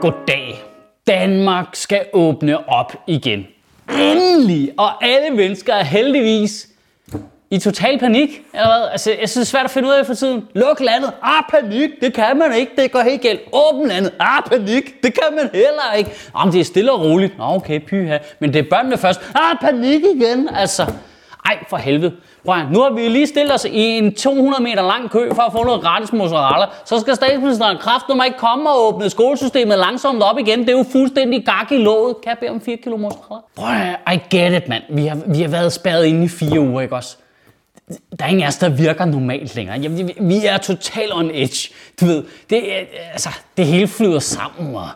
Goddag. Danmark skal åbne op igen. Endelig! Og alle mennesker er heldigvis i total panik, eller hvad? Altså, jeg synes, det er svært at finde ud af for tiden. Luk landet. Ah, panik. Det kan man ikke. Det går helt galt. Åbn landet. Ah, panik. Det kan man heller ikke. Om det er stille og roligt. Nå, okay, pyha. Men det er børnene først. Ah, panik igen. Altså, ej, for helvede. Prøv nu har vi lige stillet os i en 200 meter lang kø for at få noget gratis mozzarella. Så skal statsministeren kraft nummer ikke komme og åbne skolesystemet langsomt op igen. Det er jo fuldstændig gak i låget. Kan jeg bede om 4 kilo mozzarella? Prøv I get it, mand. Vi har, vi har været spærret inde i fire uger, ikke også? der er ingen af os, der virker normalt længere. Jamen, vi er totalt on edge. Du ved, det, øh, altså, det hele flyder sammen, og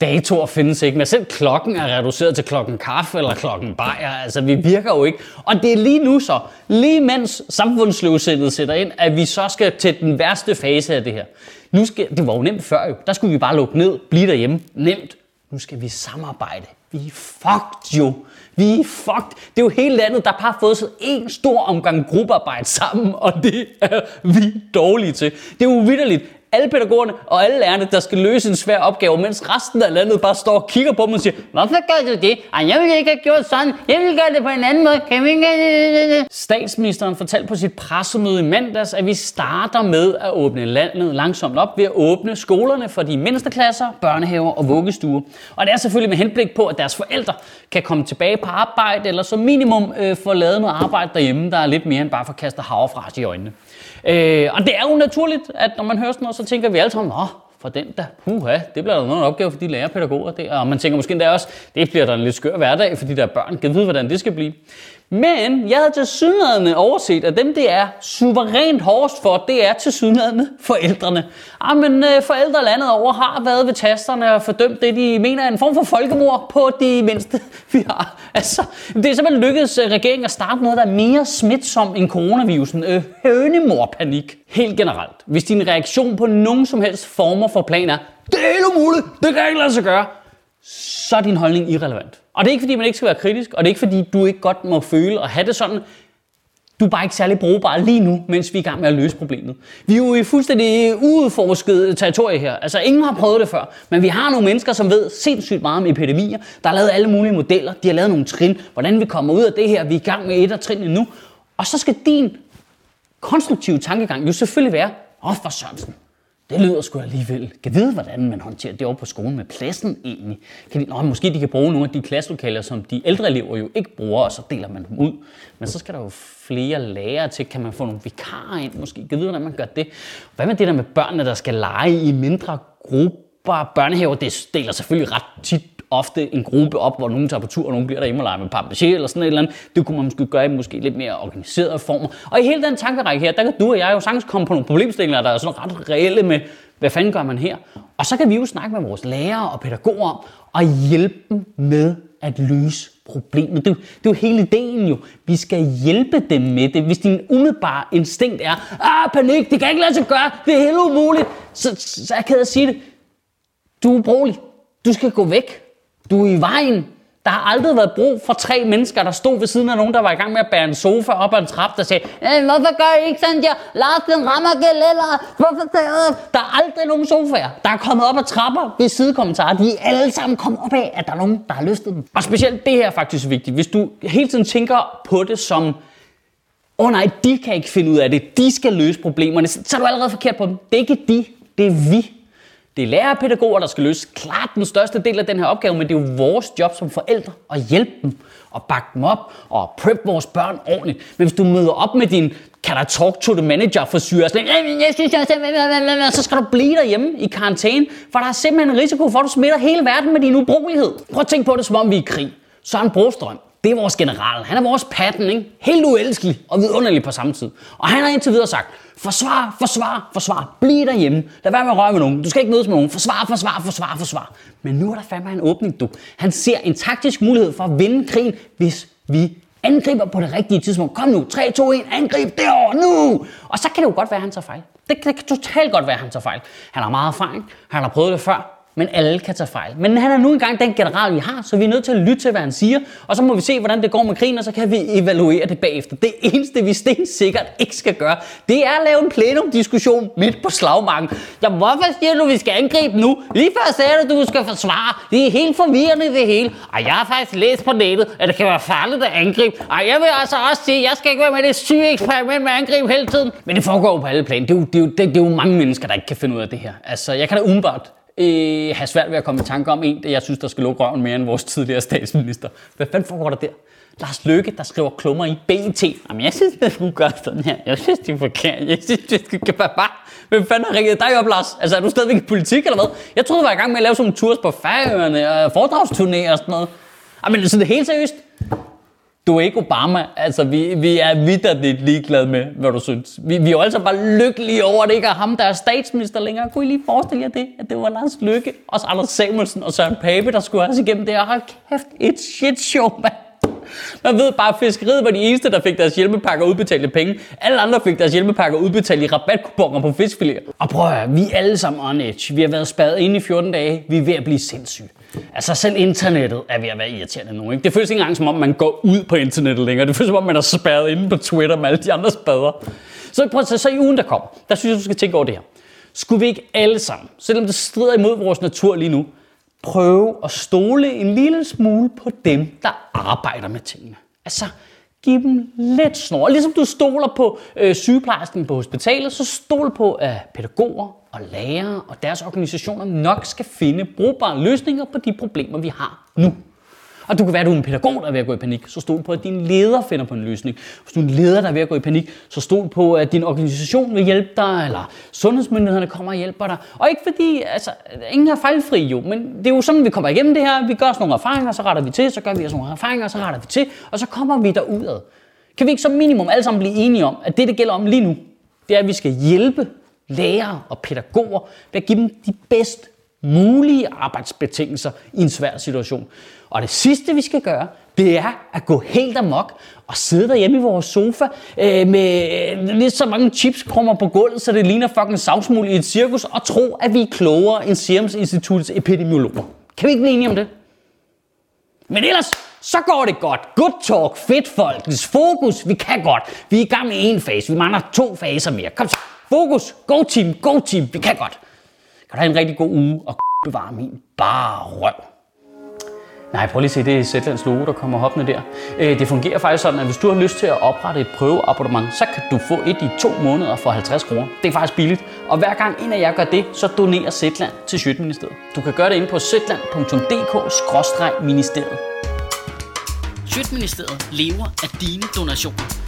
datoer findes ikke. Men selv klokken er reduceret til klokken kaffe eller klokken bajer. Altså, vi virker jo ikke. Og det er lige nu så, lige mens samfundsløvsættet sætter ind, at vi så skal til den værste fase af det her. Nu skal, det var jo nemt før jo. Der skulle vi bare lukke ned, blive derhjemme. Nemt. Nu skal vi samarbejde. Vi er fucked jo. Vi er fucked. Det er jo hele landet, der bare har fået sig en stor omgang gruppearbejde sammen, og det er vi dårlige til. Det er jo vidderligt alle pædagogerne og alle lærerne, der skal løse en svær opgave, mens resten af landet bare står og kigger på dem og siger, hvorfor gør du det? Ej, jeg vil ikke have gjort sådan. Jeg vil gøre det på en anden måde. Kan vi ikke? Statsministeren fortalte på sit pressemøde i mandags, at vi starter med at åbne landet langsomt op ved at åbne skolerne for de mindste klasser, børnehaver og vuggestuer. Og det er selvfølgelig med henblik på, at deres forældre kan komme tilbage på arbejde, eller som minimum øh, få lavet noget arbejde derhjemme, der er lidt mere end bare for at kaste havrefras i øjnene. Øh, og det er jo naturligt, at når man hører sådan noget, så tænker vi alle sammen, åh, for den der, puha, det bliver der noget opgave for de lærerpædagoger der. Og man tænker måske endda også, det bliver der en lidt skør hverdag for de der børn. Kan vide, hvordan det skal blive. Men jeg havde til synligheden overset, at dem det er suverænt hårdest for, det er til synligheden forældrene. Jamen, ah, øh, forældre landet over har været ved tasterne og fordømt det, de mener er en form for folkemord på de mindste, vi har. Altså, det er simpelthen lykkedes øh, regeringen at starte noget, der er mere smitsom end coronavirusen. Øh, hønemorpanik. Helt generelt. Hvis din reaktion på nogen som helst former for plan er, det er helt umuligt, det kan ikke lade sig gøre, så er din holdning irrelevant. Og det er ikke, fordi man ikke skal være kritisk, og det er ikke, fordi du ikke godt må føle og have det sådan. Du er bare ikke særlig brugbar lige nu, mens vi er i gang med at løse problemet. Vi er jo i fuldstændig uudforsket territorie her. Altså, ingen har prøvet det før. Men vi har nogle mennesker, som ved sindssygt meget om epidemier. Der har lavet alle mulige modeller. De har lavet nogle trin. Hvordan vi kommer ud af det her. Vi er i gang med et af trinene nu. Og så skal din konstruktive tankegang jo selvfølgelig være, åh oh, for Sørensen, det lyder sgu alligevel. Kan vide, hvordan man håndterer det over på skolen med pladsen egentlig? Kan de, nå, måske de kan bruge nogle af de klasselokaler, som de ældre elever jo ikke bruger, og så deler man dem ud. Men så skal der jo flere lærere til. Kan man få nogle vikarer ind måske? Kan vide, hvordan man gør det? Hvad med det der med børnene, der skal lege i mindre grupper? Børnehaver, det deler selvfølgelig ret tit ofte en gruppe op, hvor nogen tager på tur, og nogen bliver derhjemme og leger med papmaché eller sådan et eller andet. Det kunne man måske gøre i måske lidt mere organiseret former. Og i hele den tankerække her, der kan du og jeg jo sagtens komme på nogle problemstillinger, der er sådan ret reelle med, hvad fanden gør man her? Og så kan vi jo snakke med vores lærere og pædagoger om og hjælpe dem med at løse problemet. Det, det er jo hele ideen jo. Vi skal hjælpe dem med det. Hvis din umiddelbare instinkt er, ah, panik, det kan ikke lade sig gøre, det er helt umuligt, så, så jeg ked at sige det. Du er ubrugelig. Du skal gå væk. Du er i vejen. Der har aldrig været brug for tre mennesker, der stod ved siden af nogen, der var i gang med at bære en sofa op ad en trap, der sagde, øh, hvorfor gør I ikke sådan der? Lars, den rammer gælder. Hvorfor gør Der er aldrig nogen sofaer. Der er kommet op ad trapper ved sidekommentarer. De er alle sammen kommet op af, at der er nogen, der har løftet dem. Og specielt det her er faktisk vigtigt. Hvis du hele tiden tænker på det som, åh oh nej, de kan ikke finde ud af det. De skal løse problemerne. Så er du allerede forkert på dem. Det er ikke de, det er vi. Det er lærere og pædagoger, der skal løse klart den største del af den her opgave, men det er jo vores job som forældre at hjælpe dem og bakke dem op og prep vores børn ordentligt. Men hvis du møder op med din kan der talk to the manager for syre, så skal du blive derhjemme i karantæne, for der er simpelthen en risiko for, at du smitter hele verden med din ubrugelighed. Prøv at tænke på det, som om vi er i krig. Søren Brostrøm, det er vores general. Han er vores patten, ikke? Helt uelskelig og vidunderlig på samme tid. Og han har indtil videre sagt, forsvar, forsvar, forsvar. Bliv derhjemme. Lad være med at røre med nogen. Du skal ikke mødes med nogen. Forsvar, forsvar, forsvar, forsvar. Men nu er der fandme en åbning, du. Han ser en taktisk mulighed for at vinde krigen, hvis vi angriber på det rigtige tidspunkt. Kom nu, 3, 2, 1, angrib derovre nu! Og så kan det jo godt være, at han tager fejl. Det, det kan totalt godt være, at han tager fejl. Han har meget erfaring, han har prøvet det før, men alle kan tage fejl. Men han er nu engang den general, vi har, så vi er nødt til at lytte til, hvad han siger, og så må vi se, hvordan det går med krigen, og så kan vi evaluere det bagefter. Det eneste, vi stensikkert ikke skal gøre, det er at lave en plenumdiskussion midt på slagmarken. Ja, hvorfor siger du, at vi skal angribe nu? Lige før sagde du, at du skal forsvare. Det er helt forvirrende det hele. Og jeg har faktisk læst på nettet, at det kan være farligt at angribe. Og jeg vil altså også sige, at jeg skal ikke være med det syge eksperiment med at angribe hele tiden. Men det foregår jo på alle planer. Det er jo, det, er jo, det, det er jo mange mennesker, der ikke kan finde ud af det her. Altså, jeg kan da umiddelbart øh, have svært ved at komme i tanke om en, der jeg synes, der skal lukke røven mere end vores tidligere statsminister. Hvad fanden foregår der der? Lars Løkke, der skriver klummer i BT. Jamen, jeg synes, det skulle gøre sådan her. Jeg synes, det er forkert. Jeg synes, det skal bare bare... Hvem fanden har ringet dig op, Lars? Altså, er du stadigvæk i politik, eller hvad? Jeg troede, du var i gang med at lave sådan nogle tours på færøerne og foredragsturnéer og sådan noget. Jamen, sådan det helt seriøst du er ikke Obama. Altså, vi, vi er vidderligt ligeglade med, hvad du synes. Vi, vi er jo altså bare lykkelige over, at det ikke er ham, der er statsminister længere. Kunne I lige forestille jer det? At det var Lars Lykke, og Anders Samuelsen og Søren Pape, der skulle også igennem det Og Hold kæft, et shit show, mand. Man ved bare, at fiskeriet var de eneste, der fik deres hjælpepakker udbetalt i penge. Alle andre fik deres hjælpepakker udbetalt i rabatkuponer på fiskfiléer. Og prøv at høre, vi er alle sammen on edge. Vi har været spadet inde i 14 dage. Vi er ved at blive sindssyge. Altså selv internettet er ved at være irriterende nu. Ikke? Det føles ikke engang som om, man går ud på internettet længere. Det føles som om, man er spærret inde på Twitter med alle de andre spader. Så prøv at så i ugen, der kommer, der synes jeg, du skal tænke over det her. Skulle vi ikke alle sammen, selvom det strider imod vores natur lige nu, prøve at stole en lille smule på dem, der arbejder med tingene? Altså, Giv dem lidt snor. Ligesom du stoler på øh, sygeplejersken på hospitalet, så stol på, at pædagoger og lærere og deres organisationer nok skal finde brugbare løsninger på de problemer, vi har nu. Og du kan være, at du er en pædagog, der er ved at gå i panik, så stol på, at din leder finder på en løsning. Hvis du er en leder, der er ved at gå i panik, så stol på, at din organisation vil hjælpe dig, eller sundhedsmyndighederne kommer og hjælper dig. Og ikke fordi, altså, ingen er fejlfri jo, men det er jo sådan, vi kommer igennem det her. Vi gør os nogle erfaringer, så retter vi til, så gør vi os nogle erfaringer, så retter vi til, og så kommer vi derudad. Kan vi ikke som minimum alle sammen blive enige om, at det, det gælder om lige nu, det er, at vi skal hjælpe lærere og pædagoger ved at give dem de bedst mulige arbejdsbetingelser i en svær situation. Og det sidste, vi skal gøre, det er at gå helt amok og sidde derhjemme i vores sofa øh, med øh, lidt så mange chipskrummer på gulvet, så det ligner fucking savsmul i et cirkus, og tro, at vi er klogere end Serum Instituttets epidemiologer. Kan vi ikke blive enige om det? Men ellers, så går det godt. Good talk, fedt folkens, fokus, vi kan godt. Vi er i gang med en fase, vi mangler to faser mere. Kom så, fokus, go team, go team, vi kan godt. Kan du have en rigtig god uge og bevare min bare røv. Nej, prøv lige at se, det er Zetlands logo, der kommer hoppende der. Øh, det fungerer faktisk sådan, at hvis du har lyst til at oprette et prøveabonnement, så kan du få et i to måneder for 50 kroner. Det er faktisk billigt. Og hver gang en af jer gør det, så donerer Zetland til Sjøtministeriet. Du kan gøre det inde på zetland.dk-ministeriet. Sjøtministeriet lever af dine donationer.